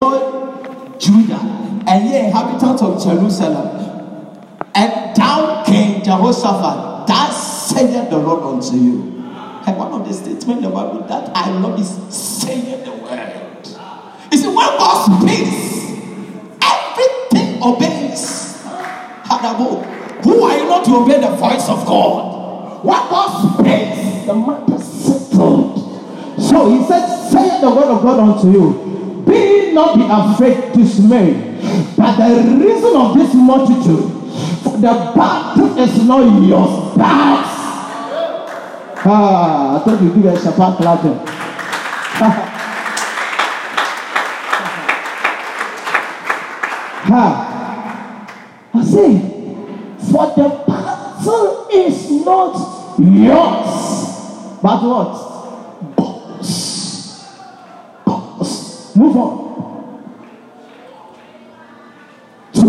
Judah and ye inhabitants of Jerusalem, and down came Jehoshaphat. That saith the Lord unto you. And one of the statements the Bible that I love is saying the word. You see, when God speaks, everything obeys. Who are you not to obey the voice of God? When God speaks, the matter settled. So he said, Say the word of God unto you. Be not be afraid, dismay. But the reason of this multitude, the battle is not yours, but Ah, I thought you give a Shabbat clapping. ha. I say, for the battle is not yours, but what? God's. God's. Move on.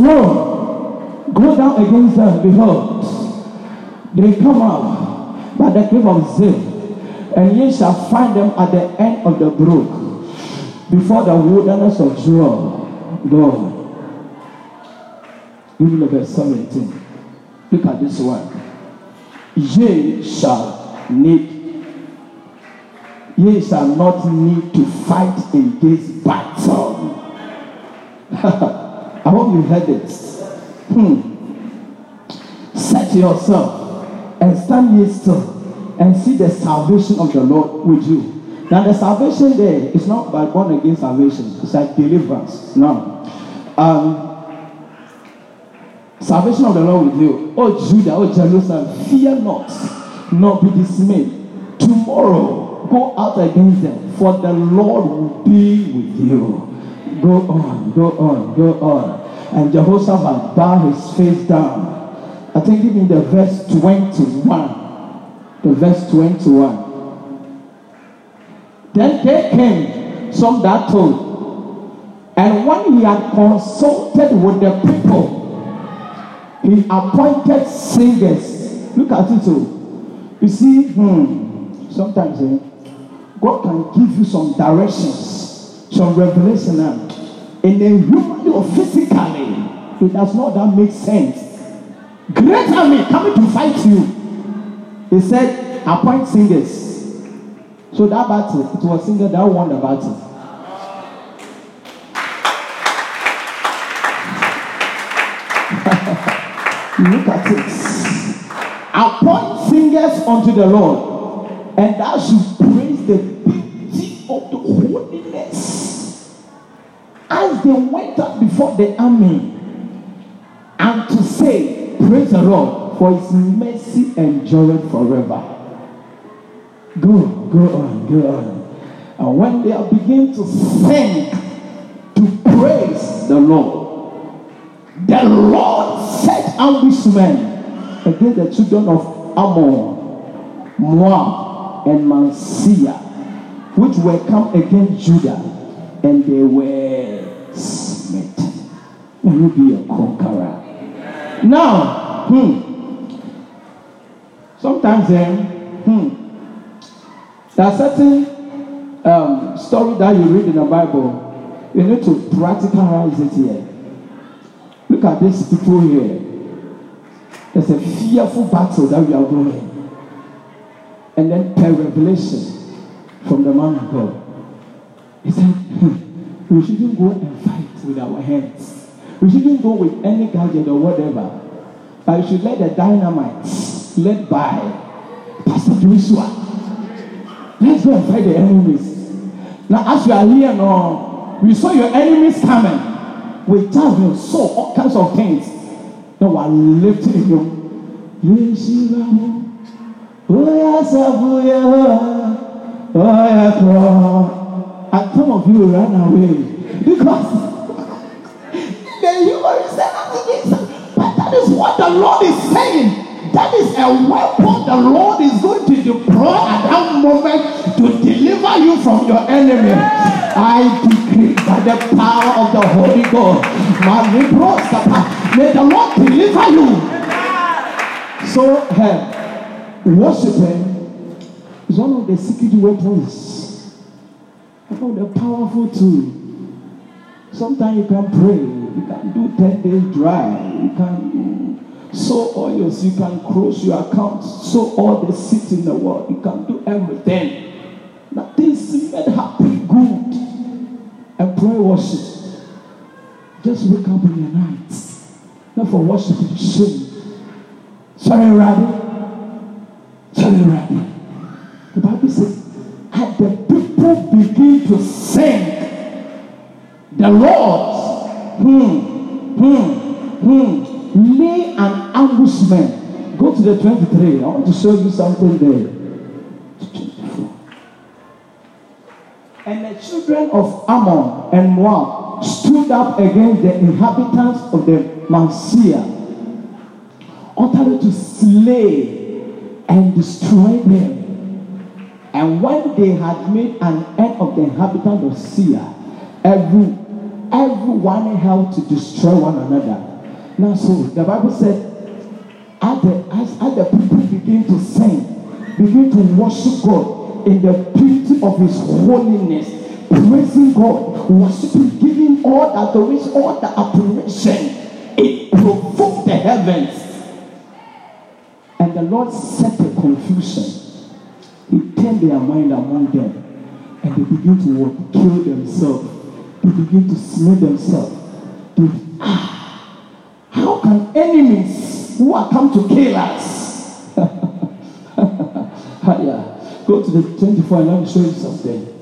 Tomorrow, go down against them. Behold, they come out by the cave of Zin, and ye shall find them at the end of the brook, before the wilderness of Jewel. Me the verse 17. Look at this one. Ye shall need, ye shall not need to fight in this battle. I hope you heard it. Hmm. Set yourself and stand ye still and see the salvation of the Lord with you. Now, the salvation there is not by born again salvation, it's like deliverance. No. Um, salvation of the Lord with you. Oh, Judah, oh, Jerusalem, fear not, nor be dismayed. Tomorrow, go out against them, for the Lord will be with you. Go on, go on, go on. And Jehoshaphat bowed his face down. I think even the verse 21. The verse 21. Then there came some that told. And when he had consulted with the people, he appointed singers. Look at it. Oh. You see, hmm, sometimes eh, God can give you some directions, some revelation. eh, And then humanly or physically, it does not that make sense. Great army coming to fight you. He said, appoint singers. So that battle, it was singer that won the battle. Look at it. Appoint singers unto the Lord, and thou should praise the beauty of the holiness. As they went up before the army, and to say, Praise the Lord, for his mercy endureth forever. Go, go on, go on. And when they are beginning to sing, to praise the Lord, the Lord set ambushmen against the children of Ammon, Moab, and Mansia, which were come against Judah, and they were smitten. May you be a conqueror. Now, hmm, sometimes then, hmm, there are certain um, story that you read in the Bible, you need to practicalize it here. Look at these people here. There's a fearful battle that we are going. And then per revelation from the man of God. He said, "Hmm, we shouldn't go and fight with our hands. We shouldn't go with any gadget or whatever. But we should let the dynamite led by Pastor Joshua. Let's go and fight the enemies. Now, as you are here now, we saw your enemies coming. We just we saw all kinds of things. Now we're lifting you. Yeshua. Oya Sabuya. Oya Kro. And some of you ran away because the human nothing. But that is what the Lord is saying. That is a weapon the Lord is going to deploy at that moment to deliver you from your enemy. I decree by the power of the Holy Ghost. May the Lord deliver you. So, uh, worshiping is one of the secret weapons, of the powerful tool. Sometimes you can pray, you can do 10 days dry, you can sow oils, you can close your account, sow all the seeds in the world, you can do everything. Nothing seemed happy, good, and prayer worship. Just wake up in the night, not for worship and shame. Sorry, Rabbi. Sorry, Rabbi. The Lord, hmm, hmm, hmm, lay an ambushment. Go to the 23. I want to show you something there. And the children of Ammon and Moab stood up against the inhabitants of the Seir, utterly to slay and destroy them. And when they had made an end of the inhabitants of Seir, every everyone helped to destroy one another. Now, so the Bible said, as the as, as the people begin to sing, begin to worship God in the beauty of His holiness, praising God, worshiping, giving all adoration, all the admiration, it provoked the heavens. And the Lord set a confusion. He turned their mind among them, and they begin to kill themselves. They begin to slay themselves. They, ah, how can enemies who are come to kill us? yeah. Go to the 24 and let me show you something.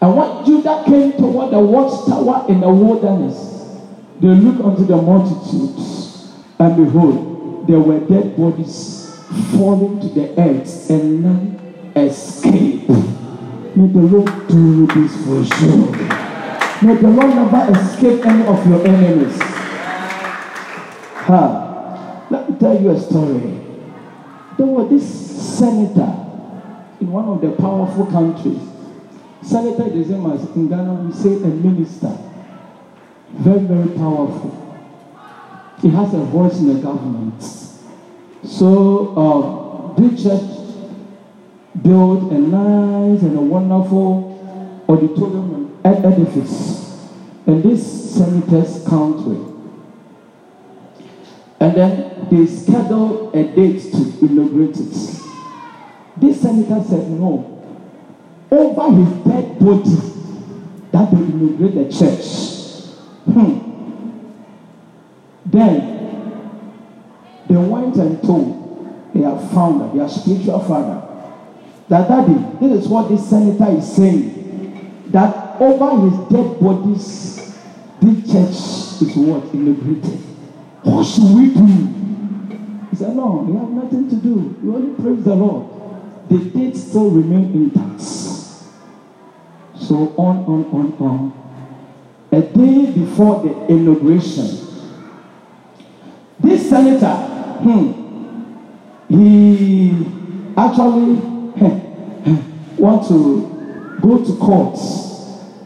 And when Judah came toward the watchtower in the wilderness, they looked unto the multitudes, and behold, there were dead bodies falling to the earth, and none escaped. May the Lord do this for you. May the Lord never escape any of your enemies. Ha. Let me tell you a story. There was this senator in one of the powerful countries. Senator is the same as in Ghana, we say a minister. Very, very powerful. He has a voice in the government. So, um, this church built a nice and a wonderful auditorium and edifice in this senator's country. And then they scheduled a date to inaugurate it. This senator said no. Over his dead body, that they inaugurate the church. Hmm. Then they went and told their founder, their spiritual father, that daddy, this is what this senator is saying. That over his dead bodies, this church is what inaugurated. What should we do? He said, No, we have nothing to do. We only praise the Lord. The date still remain intact. So on, on, on, on. A day before the inauguration, this senator, hmm, he actually want to go to court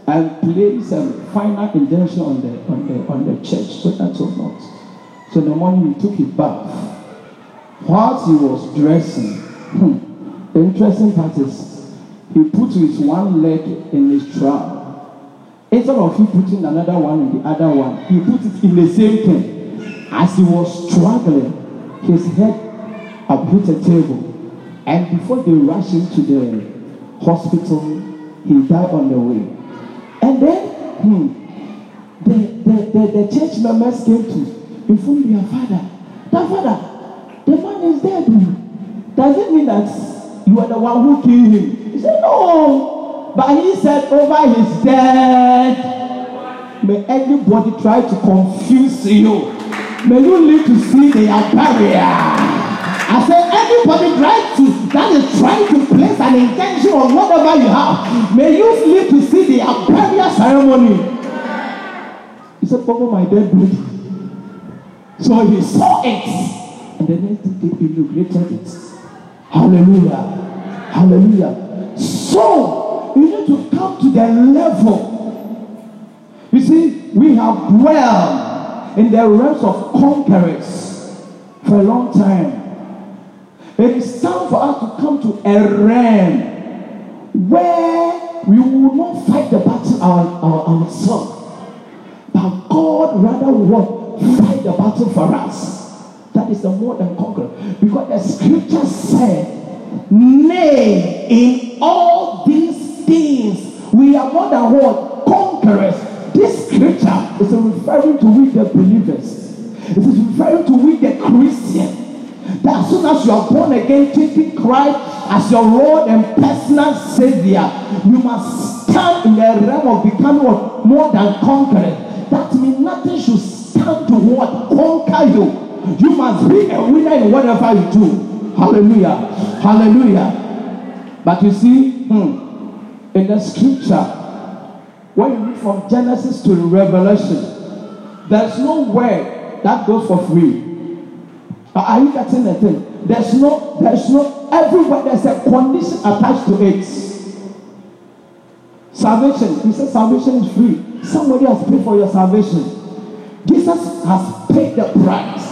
and place a final injunction on the on the on the church so that's or not. So in the morning he took his bath. Whilst he was dressing, hmm, the interesting part is he put his one leg in his trunk. Instead of he putting another one in the other one, he put it in the same thing. As he was struggling, his head up hit a table. And before they rush him to the hospital, he died on the way. And then hmm, the, the, the, the church members came to inform their father, that father, the man is dead. Does it mean that you are the one who killed him? He said, No. But he said, over his dead, may anybody try to confuse you. May you live to see their barrier. I said, anybody try to that is trying to place an intention on whatever you have, may you live to see the burial ceremony. He said, Papa, my dead body. So he saw it, and the next day they inaugurated it. Hallelujah. Hallelujah. So you need to come to the level. You see, we have dwelled in the realms of conquerors for a long time. It is time for us to come to a realm where we will not fight the battle our, our ourselves. But God rather will fight the battle for us. That is the more than conqueror. Because the scripture said, Nay, in all these things, we are more than what? Conquerors. This scripture is referring to we the believers. It is referring to we the Christian. That as soon as you are born again, taking Christ as your Lord and personal Savior, you must stand in the realm of becoming? More than conquerors. That means nothing should stand to what? Conquer you. You must be a winner in whatever you do. Hallelujah. Hallelujah. But you see, hmm, in the scripture, when you read from Genesis to Revelation, there's no word that goes for free. Are you getting the thing? There's no, there's no, everywhere there's a condition attached to it. Salvation, he said salvation is free. Somebody has paid for your salvation. Jesus has paid the price.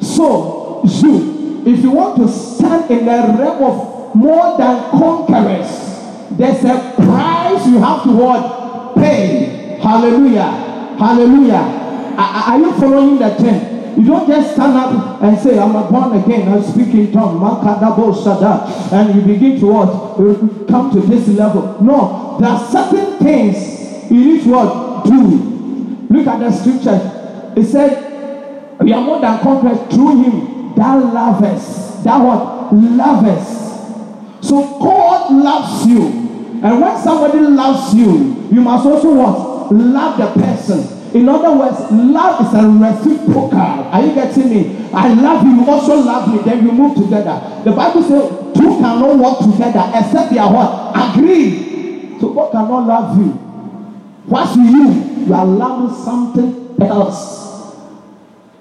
So, you, if you want to stand in the realm of more than conquerors, there's a price you have to what? Pay. Hallelujah. Hallelujah. Are, are you following the thing? You don't just stand up and say, I'm a born again, I speak in tongues, and you begin to what? Come to this level. No, there are certain things you need to what? Do. Look at the scripture. It said, We are more than conquerors through him that loves. That what? Loves. So God loves you. And when somebody loves you, you must also what? Love the person. In other words, love is a reciprocal. Are you getting me? I love you, you also love me, then you move together. The Bible says two cannot work together except they are what? Agree. So God cannot love you. What's you? You are loving something else.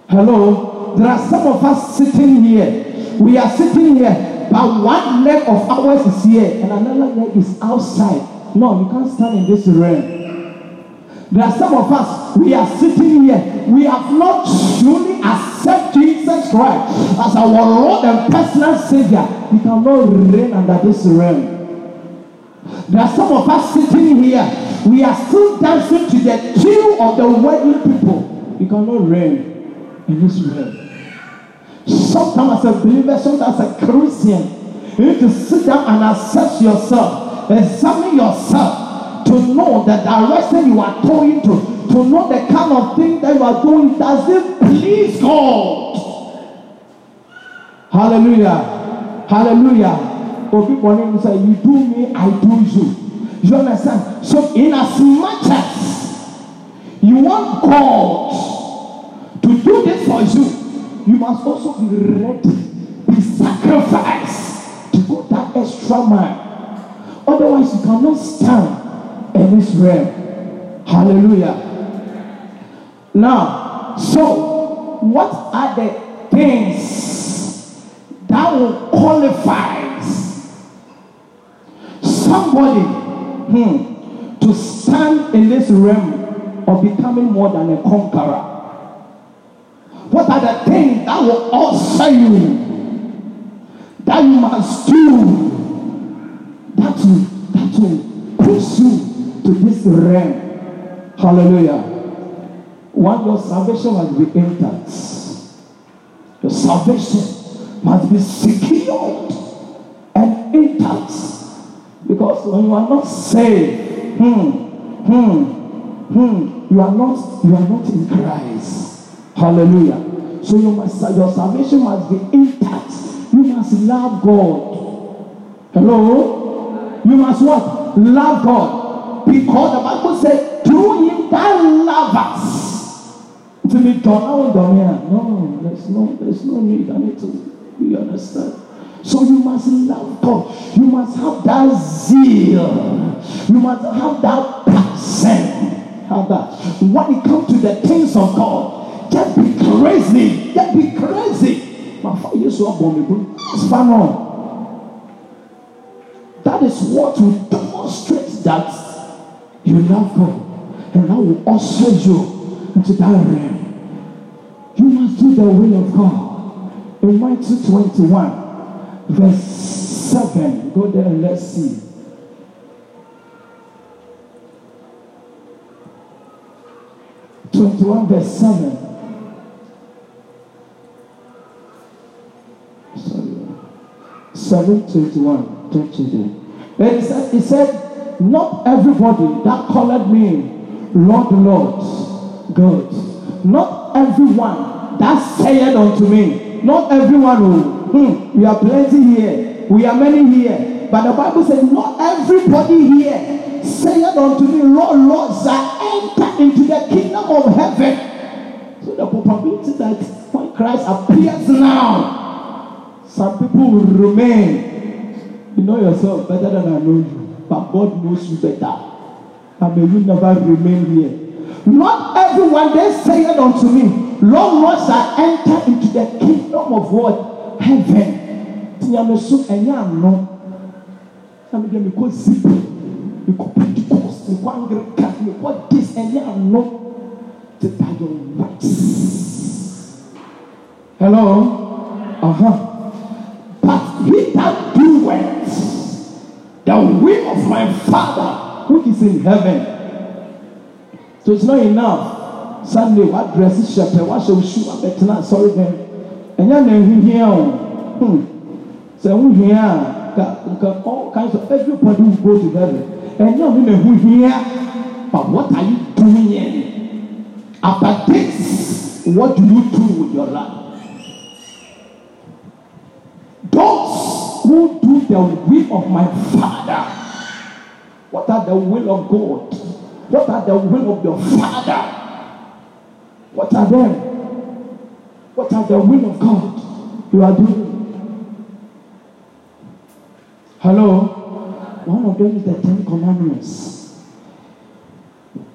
Hello? There are some of us sitting here. We are sitting here, but one leg of ours is here and another leg is outside. No, you can't stand in this realm. There are some of us, we are sitting here. We have not truly accepted Jesus Christ as our Lord and personal Savior. We cannot reign under this realm. There are some of us sitting here. We are still dancing to the tune of the wedding people. We cannot reign in this realm. Sometimes as a believer, sometimes as a Christian, you need to sit down and assess yourself, examine yourself to know the direction you are going to, to know the kind of thing that you are doing. Does it please God? Hallelujah. Hallelujah. Obi Bonin say, You do me, I do you. You understand? So, in as much as you want God to do this for you, you must also be ready, be sacrificed to go that extra mile. Otherwise, you cannot stand in this realm. Hallelujah. Now, so what are the things that will qualify somebody hmm, to stand in this realm of becoming more than a conqueror? What are the things that will usher you that you must do that will, that will you to this realm. Hallelujah. One, your salvation must be intact. Your salvation must be secured and intact. Because when you are not saved, hmm, hmm, hmm, you are not you are not in Christ. Hallelujah. So you must your salvation must be intact. You must love God. Hello? You must what? Love God. Because the Bible said, through him that love us. To be done, here. No, there's no, there's no need. I need to, you understand? So you must love God. You must have that zeal. You must have that passion. Have that. When it comes to the things of God, just be crazy. Just be crazy. My father used to. It's fun on. That is what will demonstrate that you love God, and that will usher you into that realm. You must do the will of God. In Matthew 21, verse 7, go there and let's see. 21, verse 7. Sorry. 7 21. Don't you do? And it said, it said, Not everybody that called me Lord, Lord, God. Not everyone that said unto me. Not everyone who, hmm, we are plenty here. We are many here. But the Bible said, Not everybody here said unto me, Lord, Lord, shall enter into the kingdom of heaven. So the probability that when Christ appears now, some people will remain. You know yourself better than I know you, but God knows you better. And may you never remain here. Not everyone that saith unto me, Lord, must I enter into the kingdom of what? Heaven. Tiyamesu ẹ̀yẹ́ àná. Sami dẹ́ mi zip, mi kọ́ pentikọ́s, mi kọ́ angirika, mi kọ́ dis ẹ̀yẹ́ àná. Ti ta yọ wáyé. Hello? Uh -huh. But he that do well the will of my Father who is in heaven. So it's not enough. Sunday, what dress is shepherd, what shall shoe, I bet not sorry then. And you're not here. Hmm. So we here, all kinds of everybody will go to heaven. And you're not who here. But what are you doing here? After this, what do you do with your life? Those who do the will of my Father. What are the will of God? What are the will of your Father? What are them? What are the will of God you are doing? Hello? One of them is the Ten Commandments.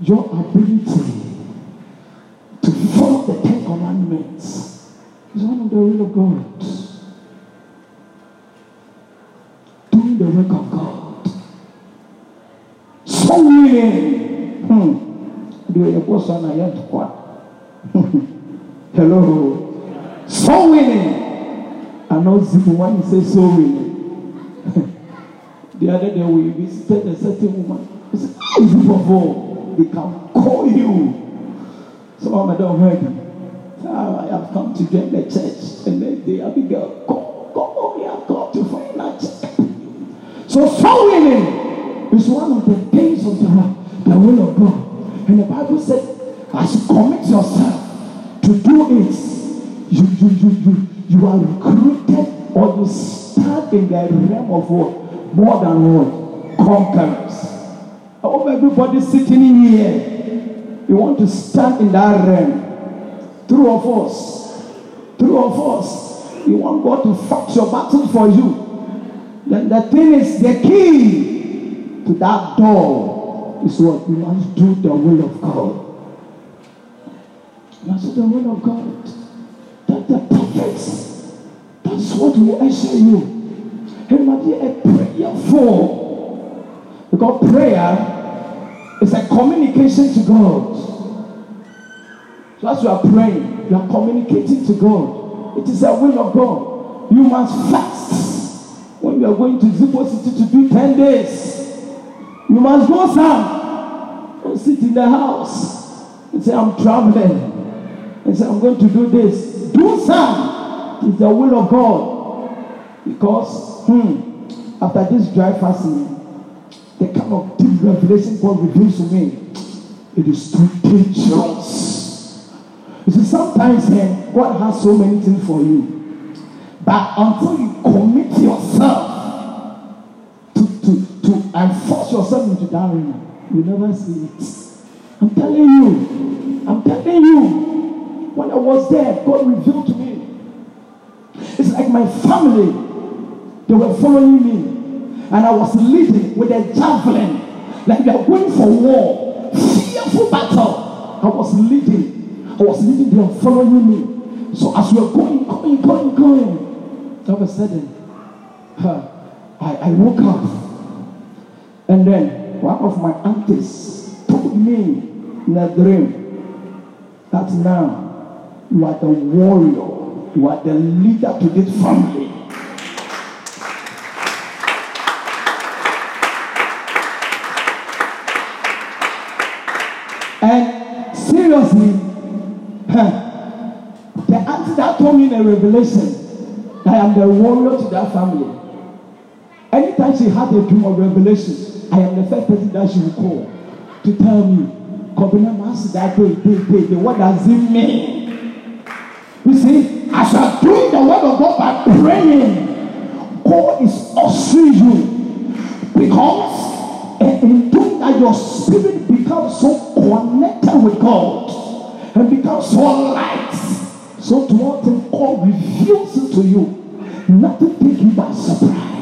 Your ability to follow the Ten Commandments is one of the will of God. hmm. Deɛ ɔyɛ bɔ saa na yɛ ntɔkwa hello. So winning I know mu wa yi sɛ so winning the other day we visited a certain woman. We say ah you fɔfɔ they can call you. So ɔmɛ dɛ ɔmɛ kan ah i have come to join the church and then they abigail come come oh we have come to find out so so winning is one of the things of the God. And the Bible said, as you commit yourself to do it, you you you you you are recruited or you stand in the realm of what? More than what? Conquerors. I hope everybody sitting in here, you want to stand in that realm. Three of us, three of us, you want God to fight your battle for you. Then the thing is, the key to that door is what? You must do the will of God. You must do the will of God. That the prophets, that's what will answer you. It must be a prayerful. Because prayer is a communication to God. So as you are praying, you are communicating to God. It is a will of God. You must fast. When you are going to Zipo City to do 10 days, you must go some. Don't sit in the house and say, I'm traveling. And say, I'm going to do this. Do some. It's the will of God. Because, hmm, after this dry fasting, the kind of deep revelation God reveals to me, it is too dangerous. You see, sometimes eh, God has so many things for you. But until you commit yourself to, and force yourself into that arena, you never see it. I'm telling you, I'm telling you. When I was there, God revealed to me. It's like my family, they were following me. And I was leading with a javelin, like they are going for war, fearful battle. I was leading. I was leading, they were following me. So as we were going, going, going, going, all of a sudden, huh, I, I woke up. And then one of my aunties told me in a dream that now you are the warrior, you are the leader to this family. And seriously, huh, the auntie that told me in a revelation, I am the warrior to that family. Anytime she had a dream or revelation, I am the first person that she will call to tell me, Kobina Masi that day, day, day, day, what does it mean? You see, as you are doing the word of God by praying, God is ushering you because in doing that your spirit becomes so connected with God and becomes so light. So to what God reveals it to you, nothing take you by surprise.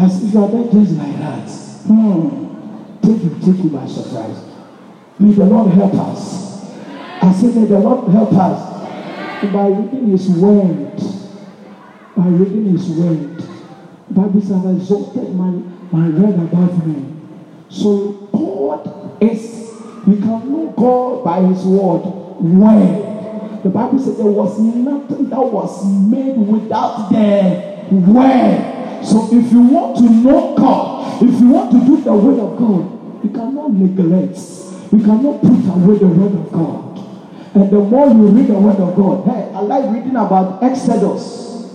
You are there just like that, hmm, take you, take you by surprise. May the Lord help us. I say, may the Lord help us by reading His word. By reading His word. Bible says, exalted my, my word above me. So God is, we can know God by His word. Word. The Bible says there was nothing that was made without the word. So if you want to know God, if you want to do the word of God, you cannot neglect. You cannot put away the word of God. And the more you read the word of God, hey, I like reading about Exodus,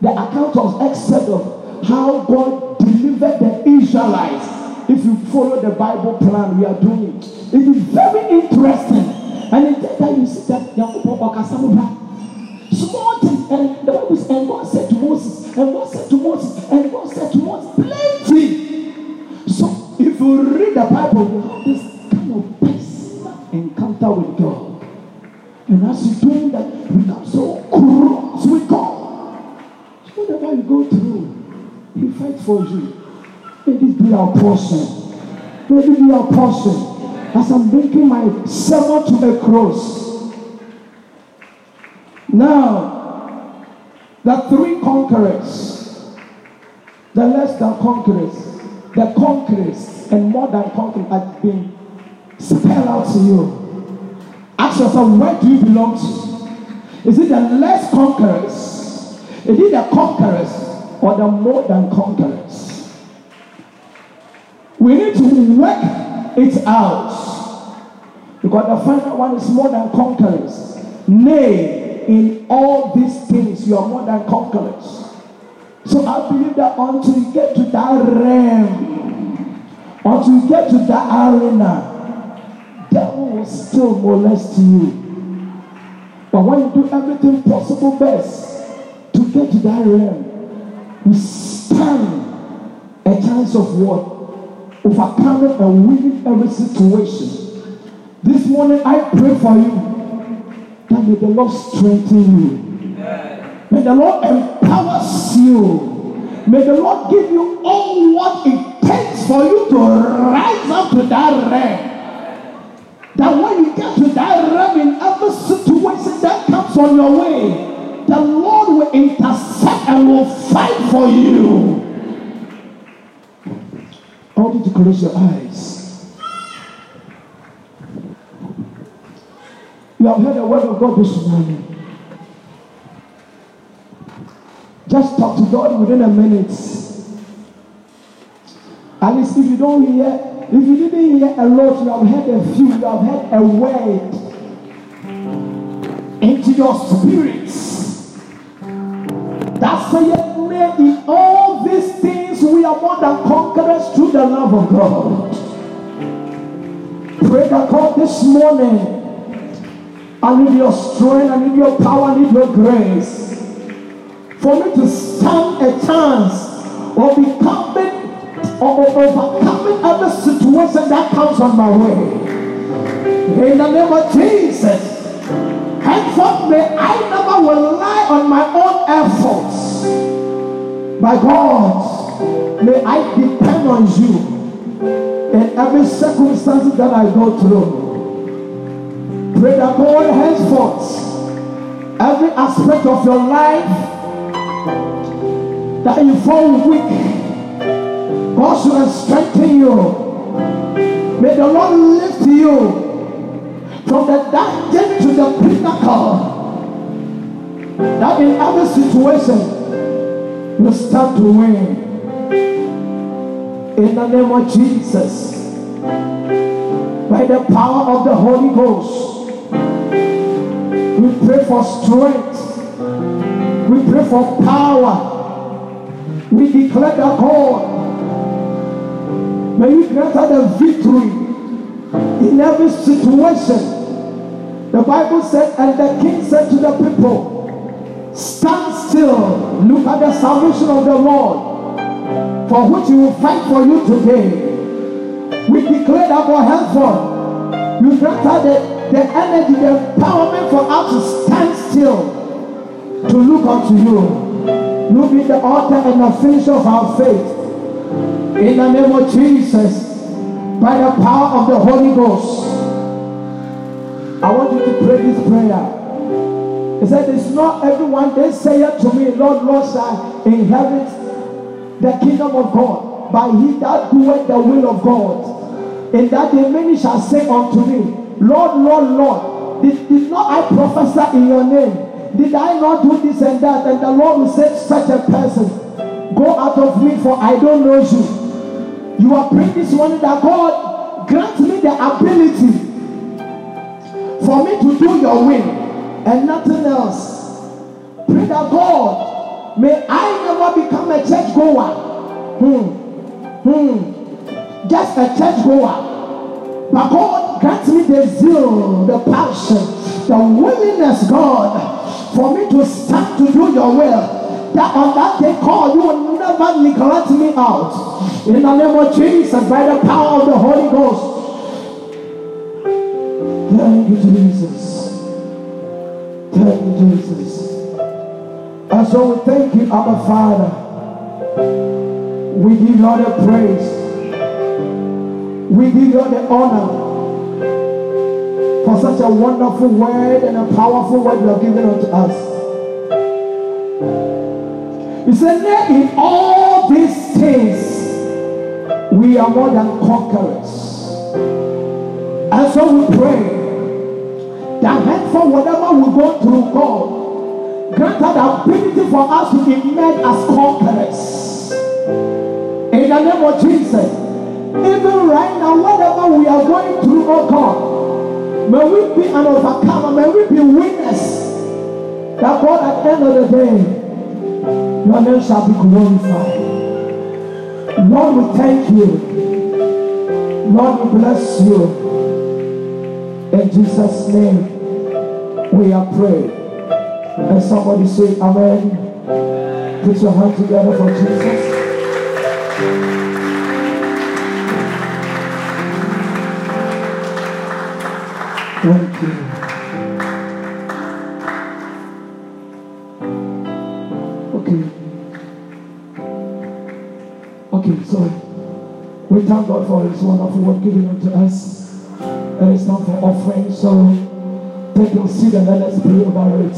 the account of Exodus, how God delivered the Israelites. If you follow the Bible plan we are doing, it. it is very interesting. And in that you see that small things, and the Bible says, and God said to Moses, and God said to Moses, and God said to Moses, plenty. So if you read the Bible, you have this kind of personal encounter with God. And as you're doing that, you become so cross with God. So whatever you go through, He fights for you. May this be our portion. May this be our portion. As I'm making my sermon to a cross. Now, the three conquerors, the less than conquerors, the conquerors, and more than conquerors have been spelled out to you. Ask yourself, where do you belong to? Is it the less conquerors? Is it the conquerors or the more than conquerors? We need to work it out. Because the final one is more than conquerors. Nay, in all these things, you are more than conquerors. So I believe that until you get to that realm, until you get to that arena, devil will still molest you. But when you do everything possible best to get to that realm, you stand a chance of what? Overcoming and winning every situation. This morning I pray for you that may the Lord strengthen you. May the Lord empower you. May the Lord give you all what it takes for you to rise up to that realm. That when you get to that realm in every situation that comes on your way, the Lord will intercept and will fight for you. I want you to close your eyes. You have heard the word of God this morning. Just talk to God within a minute. At least if you don't hear, if you didn't hear a lot, you have heard a few, you have heard a word into your spirits. That saith, may in all these things we are more than conquerors through the love of God. Pray that God this morning, I need your strength, I need your power, I need your grace for me to stand a chance of becoming or overcoming every situation that comes on my way. In the name of Jesus, henceforth may I never rely on my own efforts. My God, may I depend on you in every circumstance that I go through. Pray that God henceforth, every aspect of your life that you fall weak, God should strengthen you. May the Lord lift you from the dungeon to the pinnacle. That in every situation you start to win. In the name of Jesus. by the power of the Holy Ghost. We pray for strength. We pray for power. We declare the God. May you grant us the victory in every situation. The Bible said, and the king said to the people, Stand still, look at the salvation of the Lord, for which he will fight for you today. We declare that for henceforth, you grant us the, the energy, the empowerment for us to stand still, to look unto you. Look in the altar and the finish of our faith. In the name of Jesus, by the power of the Holy Ghost, I want you to pray this prayer. He said, It's not everyone they say it to me, Lord, Lord, shall inherit the kingdom of God, but he that doeth the will of God. In that day many shall say unto me, Lord, Lord, Lord, did, did not I prophesy in your name? Did I not do this and that? And the Lord will say, Such a person, go out of me, for I don't know you. You are praying this morning that God grant me the ability for me to do your will and nothing else. Pray that God, may I never become a church goer. Hmm. Hmm. Just a church goer. But God grant me the zeal, the passion, the willingness, God, for me to stand to do your will. That on that day, God, you will never neglect me out. In the name of Jesus, by the power of the Holy Ghost. Thank you, Jesus. Thank you, Jesus. And so we thank you, Abba Father. We give you all the praise. We give you all the honor for such a wonderful word and a powerful word you have given unto us. He said, in all these things, we are more than conquerors. And so we pray that henceforth, whatever we go through, God, grant the ability for us to emerge as conquerors. In the name of Jesus. Even right now, whatever we are going through, oh God, may we be an overcomer, may we be winners. That God, at the end of the day, your name shall be glorified. Lord, we thank you. Lord, we bless you. In Jesus' name, we are praying. And somebody say, Amen. Put your hand together for Jesus. Thank God for His wonderful work given unto us. And it's time for offering. So take your seat and let us pray over it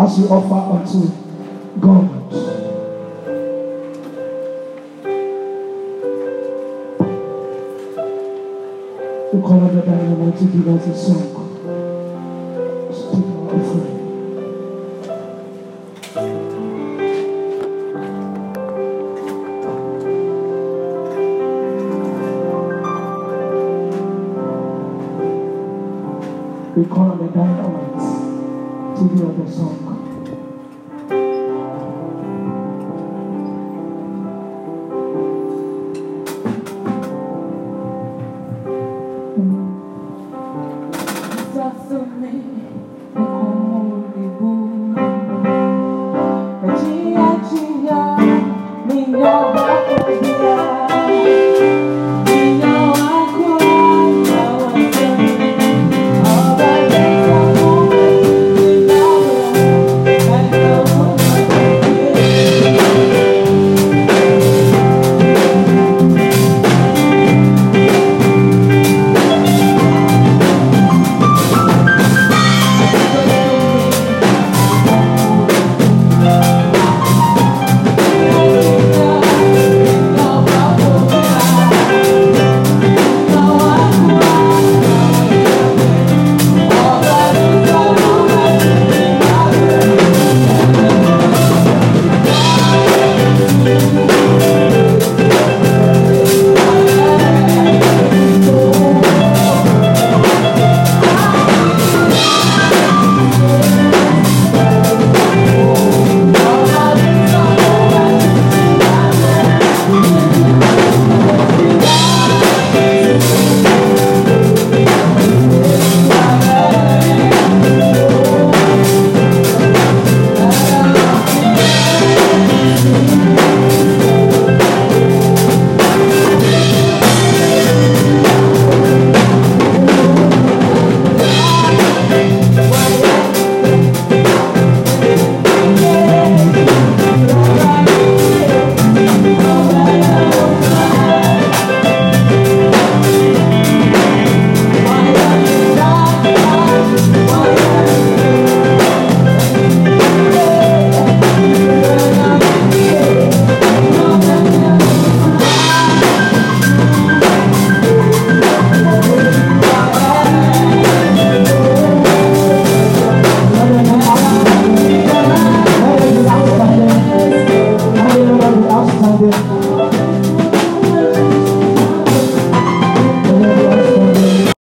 as we offer unto God. We call on the to give us a song.